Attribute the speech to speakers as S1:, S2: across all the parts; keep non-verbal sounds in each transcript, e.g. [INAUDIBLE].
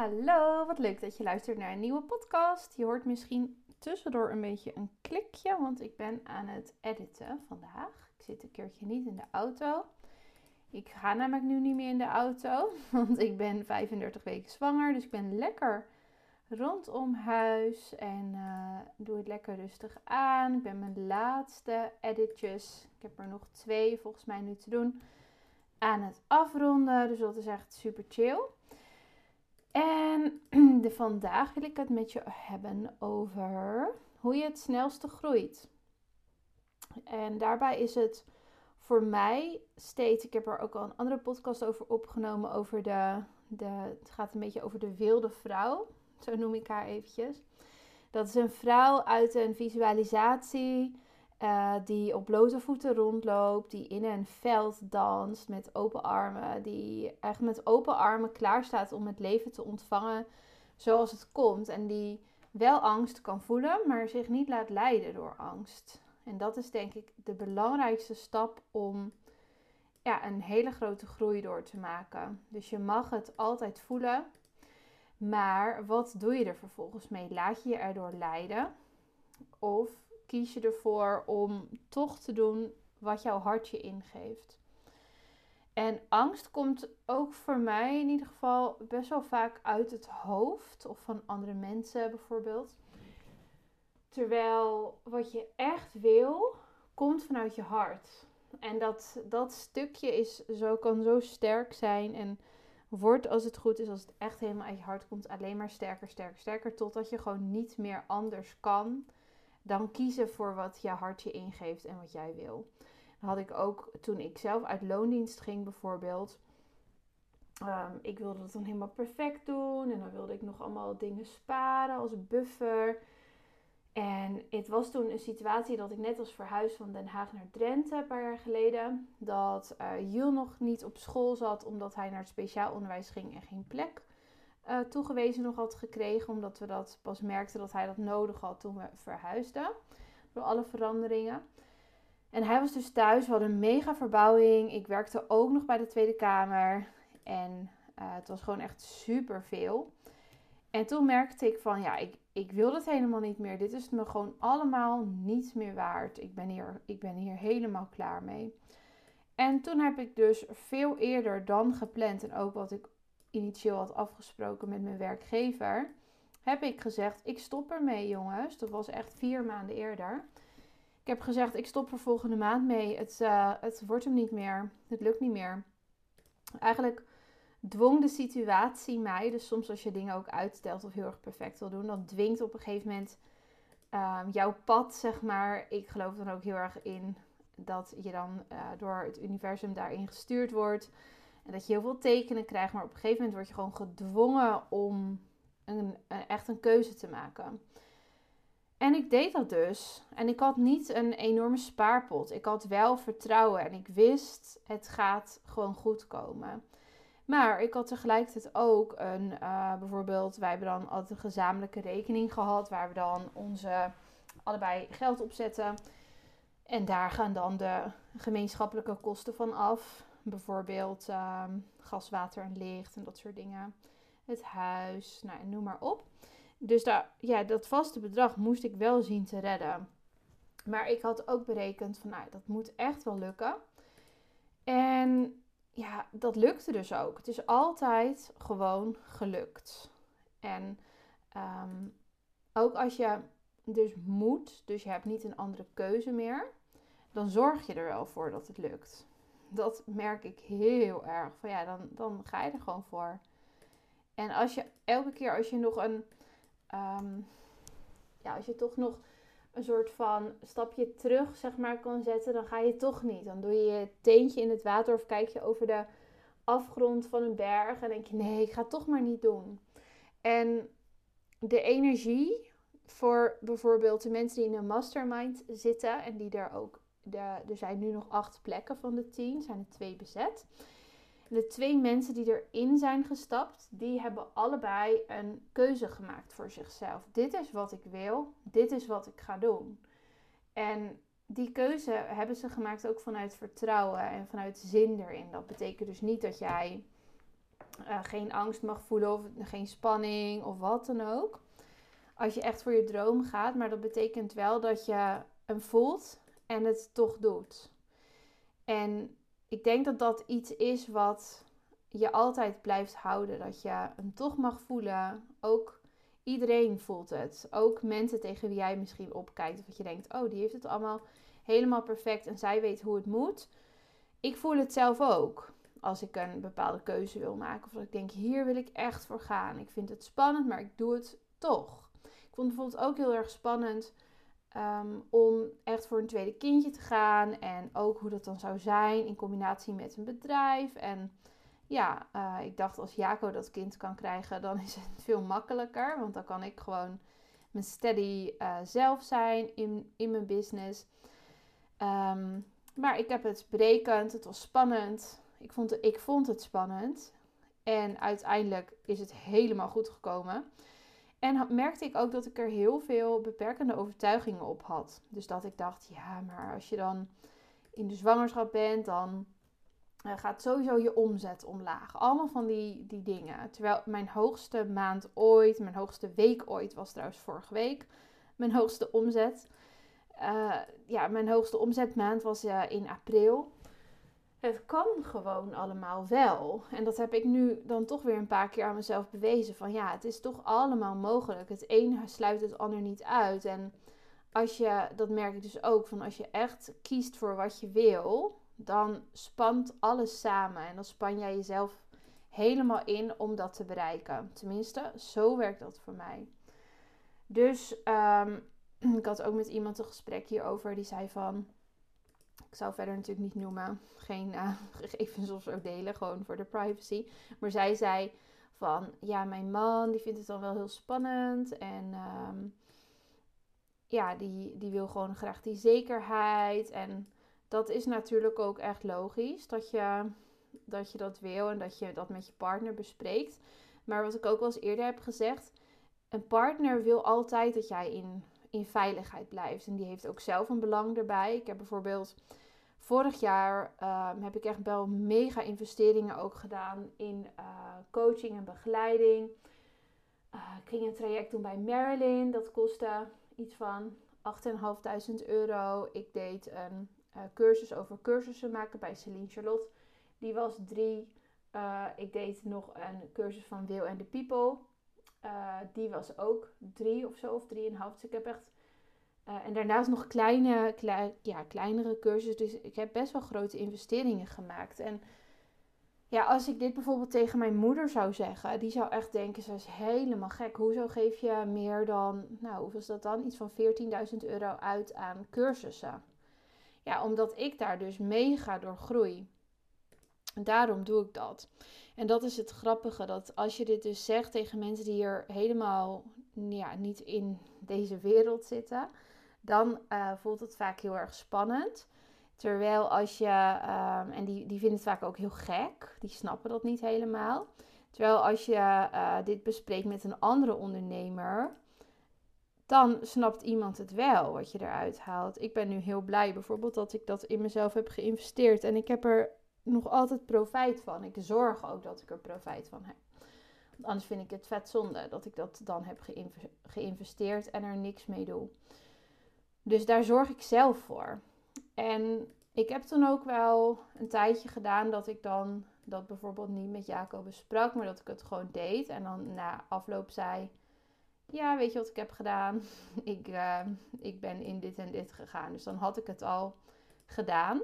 S1: Hallo, wat leuk dat je luistert naar een nieuwe podcast. Je hoort misschien tussendoor een beetje een klikje, want ik ben aan het editen vandaag. Ik zit een keertje niet in de auto. Ik ga namelijk nu niet meer in de auto, [LAUGHS] want ik ben 35 weken zwanger. Dus ik ben lekker rondom huis en uh, doe het lekker rustig aan. Ik ben mijn laatste editjes, ik heb er nog twee volgens mij nu te doen, aan het afronden. Dus dat is echt super chill. En [CLEARS THROAT] de, vandaag wil ik het met je hebben over hoe je het snelste groeit. En daarbij is het voor mij steeds, ik heb er ook al een andere podcast over opgenomen, over de, de, het gaat een beetje over de wilde vrouw, zo noem ik haar eventjes. Dat is een vrouw uit een visualisatie uh, die op blote voeten rondloopt, die in een veld danst met open armen, die echt met open armen klaar staat om het leven te ontvangen zoals het komt. En die wel angst kan voelen, maar zich niet laat leiden door angst. En dat is denk ik de belangrijkste stap om ja, een hele grote groei door te maken. Dus je mag het altijd voelen. Maar wat doe je er vervolgens mee? Laat je je erdoor leiden? Of kies je ervoor om toch te doen wat jouw hartje ingeeft. En angst komt ook voor mij in ieder geval best wel vaak uit het hoofd of van andere mensen bijvoorbeeld. Terwijl wat je echt wil, komt vanuit je hart. En dat, dat stukje is zo, kan zo sterk zijn en wordt als het goed is, als het echt helemaal uit je hart komt, alleen maar sterker, sterker, sterker. Totdat je gewoon niet meer anders kan dan kiezen voor wat je hart je ingeeft en wat jij wil. Dat had ik ook toen ik zelf uit loondienst ging bijvoorbeeld. Um, ik wilde dat dan helemaal perfect doen en dan wilde ik nog allemaal dingen sparen als buffer. En het was toen een situatie dat ik net was verhuisd van Den Haag naar Drenthe een paar jaar geleden. Dat uh, Jules nog niet op school zat omdat hij naar het speciaal onderwijs ging en geen plek uh, toegewezen nog had gekregen. Omdat we dat pas merkten dat hij dat nodig had toen we verhuisden. Door alle veranderingen. En hij was dus thuis. We hadden een mega verbouwing. Ik werkte ook nog bij de Tweede Kamer. En uh, het was gewoon echt super veel. En toen merkte ik van ja, ik, ik wil het helemaal niet meer. Dit is me gewoon allemaal niet meer waard. Ik ben hier, ik ben hier helemaal klaar mee. En toen heb ik dus veel eerder dan gepland en ook wat ik initieel had afgesproken met mijn werkgever, heb ik gezegd: ik stop ermee, jongens. Dat was echt vier maanden eerder. Ik heb gezegd: ik stop er volgende maand mee. Het, uh, het wordt hem niet meer. Het lukt niet meer. Eigenlijk dwong de situatie mij. Dus soms als je dingen ook uitstelt of heel erg perfect wil doen, dan dwingt op een gegeven moment um, jouw pad, zeg maar. Ik geloof dan ook heel erg in dat je dan uh, door het universum daarin gestuurd wordt. Dat je heel veel tekenen krijgt, maar op een gegeven moment word je gewoon gedwongen om een, echt een keuze te maken. En ik deed dat dus. En ik had niet een enorme spaarpot. Ik had wel vertrouwen en ik wist het gaat gewoon goed komen. Maar ik had tegelijkertijd ook een, uh, bijvoorbeeld, wij hebben dan altijd een gezamenlijke rekening gehad, waar we dan onze allebei geld op zetten. En daar gaan dan de gemeenschappelijke kosten van af. Bijvoorbeeld um, gas, water en licht en dat soort dingen. Het huis, nou, noem maar op. Dus daar, ja, dat vaste bedrag moest ik wel zien te redden. Maar ik had ook berekend van, nou, dat moet echt wel lukken. En ja, dat lukte dus ook. Het is altijd gewoon gelukt. En um, ook als je dus moet, dus je hebt niet een andere keuze meer, dan zorg je er wel voor dat het lukt dat merk ik heel erg. Van ja, dan, dan ga je er gewoon voor. En als je elke keer als je nog een. Ehm, ja, als je toch nog een soort van stapje terug, zeg maar, kan zetten, dan ga je toch niet. Dan doe je je teentje in het water of kijk je over de afgrond van een berg en denk je: nee, ik ga het toch maar niet doen. En de energie voor bijvoorbeeld de mensen die in een mastermind zitten en die er ook er zijn nu nog acht plekken van de tien, zijn er twee bezet. De twee mensen die erin zijn gestapt, die hebben allebei een keuze gemaakt voor zichzelf. Dit is wat ik wil, dit is wat ik ga doen. En die keuze hebben ze gemaakt ook vanuit vertrouwen en vanuit zin erin. Dat betekent dus niet dat jij uh, geen angst mag voelen of geen spanning of wat dan ook. Als je echt voor je droom gaat, maar dat betekent wel dat je hem voelt en het toch doet. En ik denk dat dat iets is wat je altijd blijft houden. Dat je hem toch mag voelen. Ook iedereen voelt het. Ook mensen tegen wie jij misschien opkijkt. Of dat je denkt, oh, die heeft het allemaal helemaal perfect en zij weet hoe het moet. Ik voel het zelf ook. Als ik een bepaalde keuze wil maken. Of dat ik denk, hier wil ik echt voor gaan. Ik vind het spannend, maar ik doe het toch. Ik vond het bijvoorbeeld ook heel erg spannend Ehm, om echt voor een tweede kindje te gaan. En ook hoe dat dan zou zijn in combinatie met een bedrijf. En ja, uh, ik dacht als Jaco dat kind kan krijgen, dan is het [LAUGHS] veel makkelijker. Want dan kan ik gewoon mijn steady uh, zelf zijn in, in mijn business. Um, maar ik heb het berekend. Het was spannend. Ik vond, ik vond het spannend. En uiteindelijk is het helemaal goed gekomen. En merkte ik ook dat ik er heel veel beperkende overtuigingen op had. Dus dat ik dacht, ja, maar als je dan in de zwangerschap bent, dan uh, gaat sowieso je omzet omlaag. Allemaal van die, die dingen. Terwijl mijn hoogste maand ooit, mijn hoogste week ooit was trouwens vorige week, mijn hoogste omzet. Uh, ja, mijn hoogste omzetmaand was uh, in april het kan gewoon allemaal wel. En dat heb ik nu dan toch weer een paar keer aan mezelf bewezen. Van ja, het is toch allemaal mogelijk. Het ene sluit het ander niet uit. En als je, dat merk ik dus ook, van als je echt kiest voor wat je wil, dan spant alles samen. En dan span jij jezelf helemaal in om dat te bereiken. Tenminste, zo werkt dat voor mij. Dus um, [CLEARS THROAT] ik had ook met iemand een gesprek hierover. Die zei van ik zou verder natuurlijk niet noemen, geen uh, [LAUGHS] gegevens of zo delen, gewoon voor de privacy. Maar zij zei van, ja, mijn man die vindt het dan wel heel spannend en ehm, ja, die, die wil gewoon graag die zekerheid. En dat is natuurlijk ook echt logisch dat je, dat je dat wil en dat je dat met je partner bespreekt. Maar wat ik ook wel eens eerder heb gezegd, een partner wil altijd dat jij in in veiligheid blijft. En die heeft ook zelf een belang erbij. Ik heb bijvoorbeeld vorig jaar um, heb ik echt wel mega investeringen ook gedaan in uh, coaching en begeleiding. Uh, ik ging een traject doen bij Marilyn. Dat kostte iets van 8.500 euro. Ik deed een uh, cursus over cursussen maken bij Celine Charlotte. Die was drie. ik deed nog een cursus van Will and the People. Die was ook drie of zo, of drieënhalf. Dus ik heb echt uh, en daarnaast nog kleine, ja, kleinere cursussen. Dus ik heb best wel grote investeringen gemaakt. En ja, als ik dit bijvoorbeeld tegen mijn moeder zou zeggen, die zou echt denken: ze is helemaal gek. Hoezo geef je meer dan, nou, hoeveel is dat dan? Iets van 14.000 euro uit aan cursussen. Ja, omdat ik daar dus mega door groei. Daarom doe ik dat. En dat is het grappige, dat als je dit dus zegt tegen mensen die er helemaal ja, niet in deze wereld zitten, dan uh, voelt het vaak heel erg spannend. Terwijl als je, um, en die, die vinden het vaak ook heel gek, die snappen dat niet helemaal. Terwijl als je uh, dit bespreekt met een andere ondernemer, dan snapt iemand het wel wat je eruit haalt. Ik ben nu heel blij bijvoorbeeld dat ik dat in mezelf heb geïnvesteerd en ik heb er nog altijd profijt van. Ik zorg ook dat ik er profijt van heb. Want anders vind ik het vet zonde dat ik dat dan heb geïnvesteerd en er niks mee doe. Dus daar zorg ik zelf voor. En ik heb toen ook wel een tijdje gedaan dat ik dan dat bijvoorbeeld niet met Jacob besprak, maar dat ik het gewoon deed. En dan na afloop zei: Ja, weet je wat ik heb gedaan? [LAUGHS] ik, uh, ik ben in dit en dit gegaan. Dus dan had ik het al gedaan.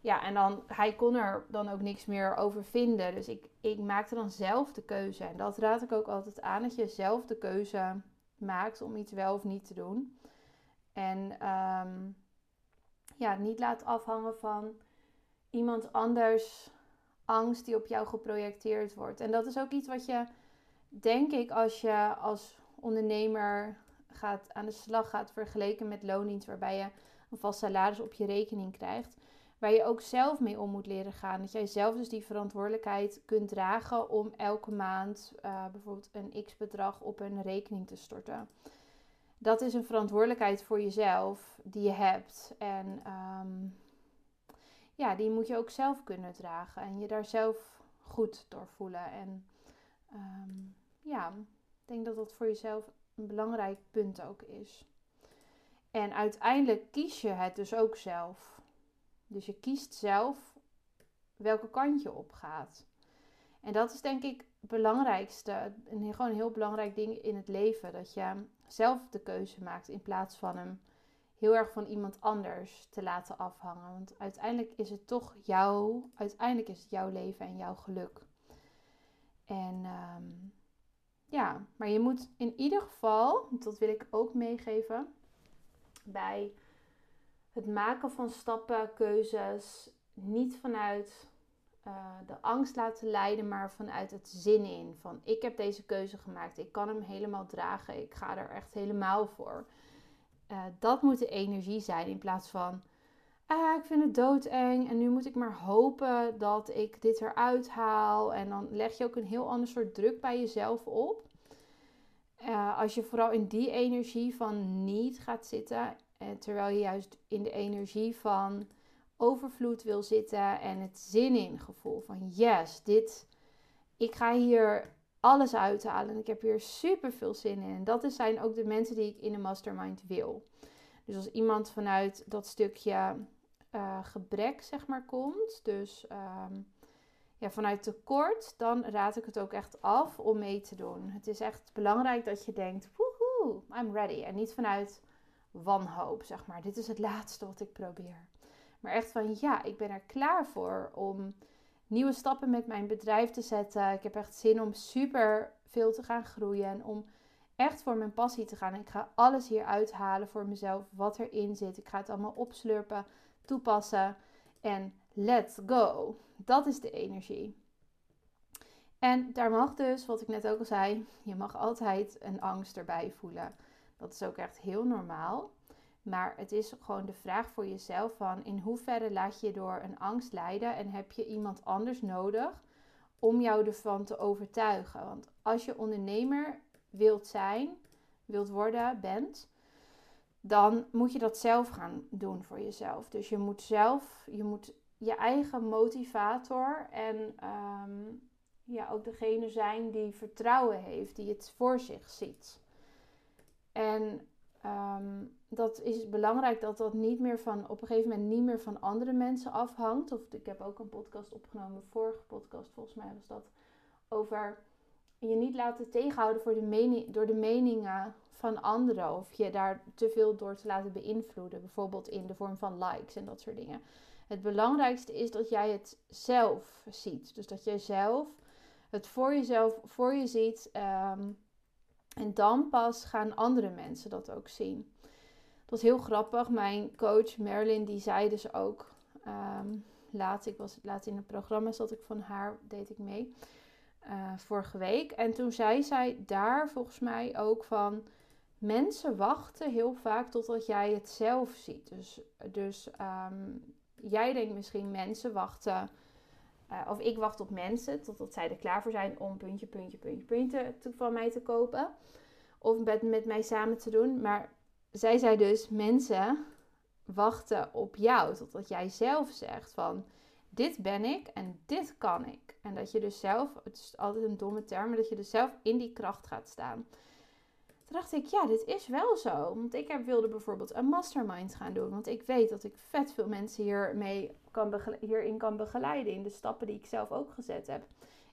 S1: Ja, en dan, hij kon er dan ook niks meer over vinden. Dus ik, ik maakte dan zelf de keuze. En dat raad ik ook altijd aan, dat je zelf de keuze maakt om iets wel of niet te doen. En um, ja, niet laat afhangen van iemand anders angst die op jou geprojecteerd wordt. En dat is ook iets wat je, denk ik, als je als ondernemer gaat aan de slag gaat vergeleken met loondienst, waarbij je een vast salaris op je rekening krijgt, waar je ook zelf mee om moet leren gaan. Dat jij zelf dus die verantwoordelijkheid kunt dragen om elke maand uh, bijvoorbeeld een x bedrag op een rekening te storten dat is een verantwoordelijkheid voor jezelf die je hebt. En um, ja, die moet je ook zelf kunnen dragen. En je daar zelf goed doorvoelen. En ehm, ja, ik denk dat dat voor jezelf een belangrijk punt ook is. En uiteindelijk kies je het dus ook zelf. Dus je kiest zelf welke kant je op gaat. En dat is denk ik het belangrijkste, een, gewoon een heel belangrijk ding in het leven. Dat je zelf de keuze maakt in plaats van hem heel erg van iemand anders te laten afhangen. Want uiteindelijk is het toch jouw, uiteindelijk is het jouw leven en jouw geluk. En ehm, ja, maar je moet in ieder geval, dat wil ik ook meegeven, bij het maken van stappen, keuzes, niet vanuit uh, de angst laten leiden, maar vanuit het zin in. Van ik heb deze keuze gemaakt, ik kan hem helemaal dragen, ik ga er echt helemaal voor. Uh, dat moet de energie zijn in plaats van ah, ik vind het doodeng en nu moet ik maar hopen dat ik dit eruit haal. En dan leg je ook een heel ander soort druk bij jezelf op. Uh, als je vooral in die energie van niet gaat zitten, terwijl je juist in de energie van overvloed wil zitten en het zin in gevoel van yes, dit, ik ga hier alles uithalen en ik heb hier super veel zin in. En dat zijn ook de mensen die ik in de mastermind wil. Dus als iemand vanuit dat stukje uh, gebrek, zeg maar, komt, dus um, ja, vanuit tekort, dan raad ik het ook echt af om mee te doen. Het is echt belangrijk dat je denkt, woehoe, I'm ready. En niet vanuit wanhoop, zeg maar. Dit is het [LAUGHS] laatste wat ik probeer. Maar echt van ja, ik ben er klaar voor om nieuwe stappen met mijn bedrijf te zetten. Ik heb echt zin om super veel te gaan groeien en om echt voor mijn passie te gaan. Ik ga alles hier uithalen voor mezelf, wat erin zit. Ik ga het allemaal opslurpen, toepassen en let's go. Dat is de energie. En daar mag dus, wat ik net ook al zei, je mag altijd een angst erbij voelen. Dat is ook echt heel normaal. Maar het is gewoon de vraag voor jezelf van in hoeverre laat je door een angst leiden en heb je iemand anders nodig om jou ervan te overtuigen. Want als je ondernemer wilt zijn, wilt worden, bent, dan moet je dat zelf gaan doen voor jezelf. Dus je moet zelf, je moet je eigen motivator en ehm, ja, ook degene zijn die vertrouwen heeft, die het voor zich ziet. En Ehm, dat is belangrijk dat dat niet meer van op een gegeven moment niet meer van andere mensen afhangt. Of ik heb ook een podcast opgenomen, vorige podcast volgens mij was dat, over je niet laten tegenhouden voor de door de meningen van anderen. Of je daar te veel door te laten beïnvloeden. Bijvoorbeeld in de vorm van likes en dat soort dingen. Het belangrijkste is dat jij het zelf ziet. Dus dat jij zelf het voor jezelf voor je ziet. Ehm, en dan pas gaan andere mensen dat ook zien. Dat was heel grappig. Mijn coach Merlin die zei dus ook um, laat, ik was laat in het programma zat ik van haar, deed ik mee. Uh, vorige week. En toen zei zij daar volgens mij ook van mensen wachten heel vaak totdat jij het zelf ziet. Dus, dus um, jij denkt misschien mensen wachten uh, of ik wacht op mensen totdat zij er klaar voor zijn om puntje, puntje, puntje, puntje van mij te kopen. Of met, met mij samen te doen. Maar zij zei dus, mensen wachten op jou totdat jij zelf zegt van dit ben ik en dit kan ik. En dat je dus zelf, het is altijd een domme term, maar dat je dus zelf in die kracht gaat staan. Toen dacht ik, ja, dit is wel zo. Want ik heb, wilde bijvoorbeeld een mastermind gaan doen. Want ik weet dat ik vet veel mensen hiermee kan hierin kan begeleiden. In de stappen die ik zelf ook gezet heb.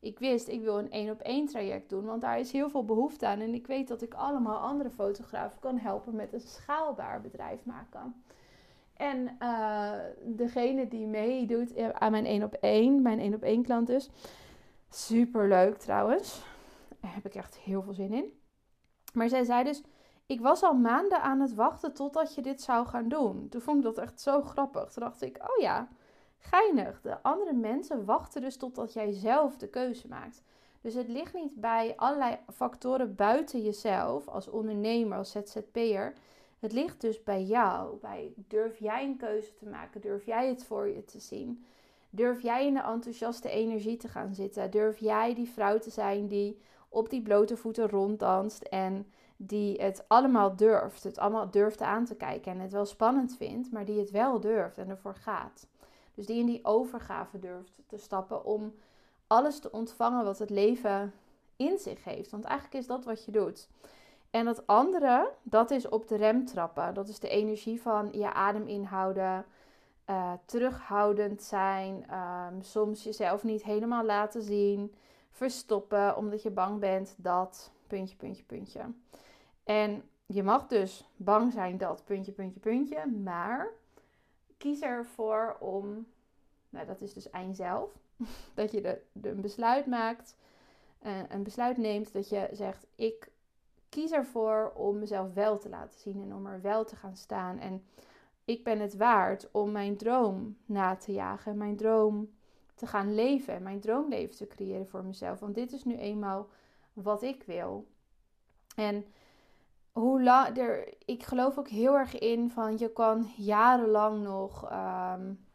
S1: Ik wist, ik wil een één op één traject doen. Want daar is heel veel behoefte aan. En ik weet dat ik allemaal andere fotografen kan helpen met een schaalbaar bedrijf maken. En uh, degene die meedoet aan mijn één op één, mijn één op één klant dus. Super leuk trouwens. Daar heb ik echt heel veel zin in. Maar zij zei dus, ik was al maanden aan het wachten totdat je dit zou gaan doen. Toen vond ik dat echt zo grappig. Toen dacht ik, oh ja, geinig. De andere mensen wachten dus totdat jij zelf de keuze maakt. Dus het ligt niet bij allerlei factoren buiten jezelf, als ondernemer, als ZZP'er. Het ligt dus bij jou. Bij durf jij een keuze te maken? Durf jij het voor je te zien? Durf jij in de enthousiaste energie te gaan zitten? Durf jij die vrouw te zijn die op die blote voeten ronddanst en die het allemaal durft. Het allemaal durft aan te kijken en het wel spannend vindt, maar die het wel durft en ervoor gaat. Dus die in die overgave durft te stappen om alles te ontvangen wat het leven in zich heeft. Want eigenlijk is dat wat je doet. En het andere, dat is op de rem trappen. Dat is de energie van je adem inhouden, uh, terughoudend zijn, ehm, soms jezelf niet helemaal laten zien, verstoppen omdat je bang bent dat, puntje, puntje, puntje. En je mag dus bang zijn dat, puntje, puntje, puntje, maar kies ervoor om, nou dat is dus eind zelf, [LAUGHS] dat je de, een besluit maakt, uh, een besluit neemt dat je zegt, ik kies ervoor om mezelf wel te laten zien en om er wel te gaan staan. En ik ben het waard om mijn droom na te jagen, mijn droom te gaan leven en mijn droomleven te creëren voor mezelf. Want dit is nu eenmaal wat ik wil. En hoe er, ik geloof ook heel erg in van je kan jarenlang nog um,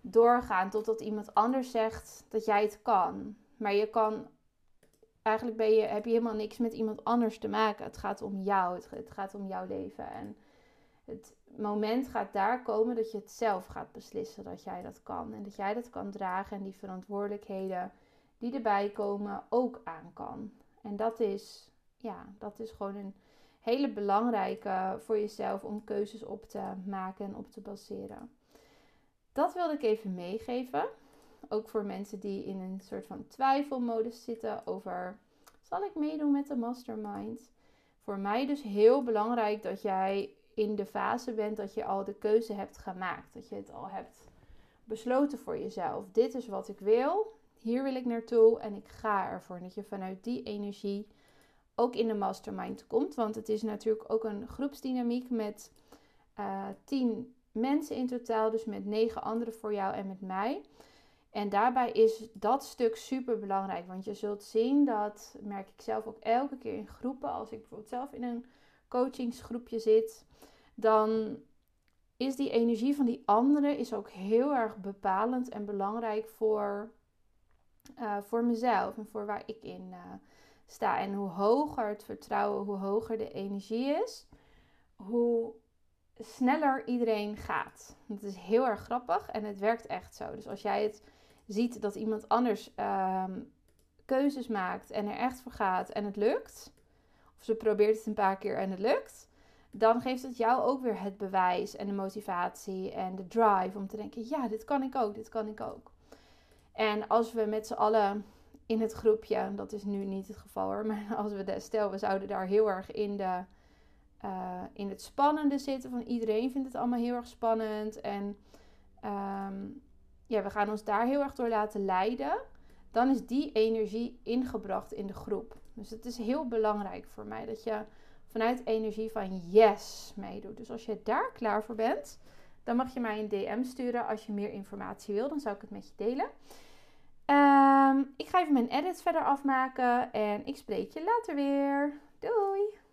S1: doorgaan totdat iemand anders zegt dat jij het kan. Maar je kan eigenlijk ben je, heb je helemaal niks met iemand anders te maken. Het gaat om jou, het, het gaat om jouw leven. En het moment gaat daar komen dat je het zelf gaat beslissen dat jij dat kan. En dat jij dat kan dragen en die verantwoordelijkheden die erbij komen ook aan kan. En dat is, ja, dat is gewoon een hele belangrijke voor jezelf om keuzes op te maken en op te baseren. Dat wilde ik even meegeven. Ook voor mensen die in een soort van twijfelmodus zitten over zal ik meedoen met de mastermind. Voor mij dus heel belangrijk dat jij in de fase bent dat je al de keuze hebt gemaakt. Dat je het al hebt besloten voor jezelf. Dit is wat ik wil. Hier wil ik naartoe en ik ga ervoor. Dat je vanuit die energie ook in de mastermind komt. Want het is natuurlijk ook een groepsdynamiek met uh, tien mensen in totaal. Dus met negen anderen voor jou en met mij. En daarbij is dat stuk super belangrijk. Want je zult zien dat, merk ik zelf ook elke keer in groepen, als ik bijvoorbeeld zelf in een coachingsgroepje zit, dan is die energie van die anderen is ook heel erg bepalend en belangrijk voor, uh, voor mezelf en voor waar ik in uh, sta. En hoe hoger het vertrouwen, hoe hoger de energie is, hoe sneller iedereen gaat. Dat is heel erg grappig en het werkt echt zo. Dus als jij het ziet dat iemand anders um, keuzes maakt en er echt voor gaat en het lukt, of ze probeert het een paar keer en het lukt, dan geeft het jou ook weer het bewijs en de motivatie en de drive om te denken: ja, dit kan ik ook, dit kan ik ook. En als we met z'n allen in het groepje, dat is nu niet het geval hoor, [LAUGHS] maar als we stel we zouden daar heel erg in, de, uh, in het spannende zitten, van iedereen vindt het allemaal heel erg spannend en um, ja, we gaan ons daar heel erg door laten leiden, dan is die energie ingebracht in de groep. Dus het is heel belangrijk voor mij dat je vanuit energie van yes meedoet. Dus als je daar klaar voor bent, dan mag je mij een DM sturen als je meer informatie wil. Dan zou ik het met je delen. Um, ik ga even mijn edits verder afmaken en ik spreek je later weer. Doei!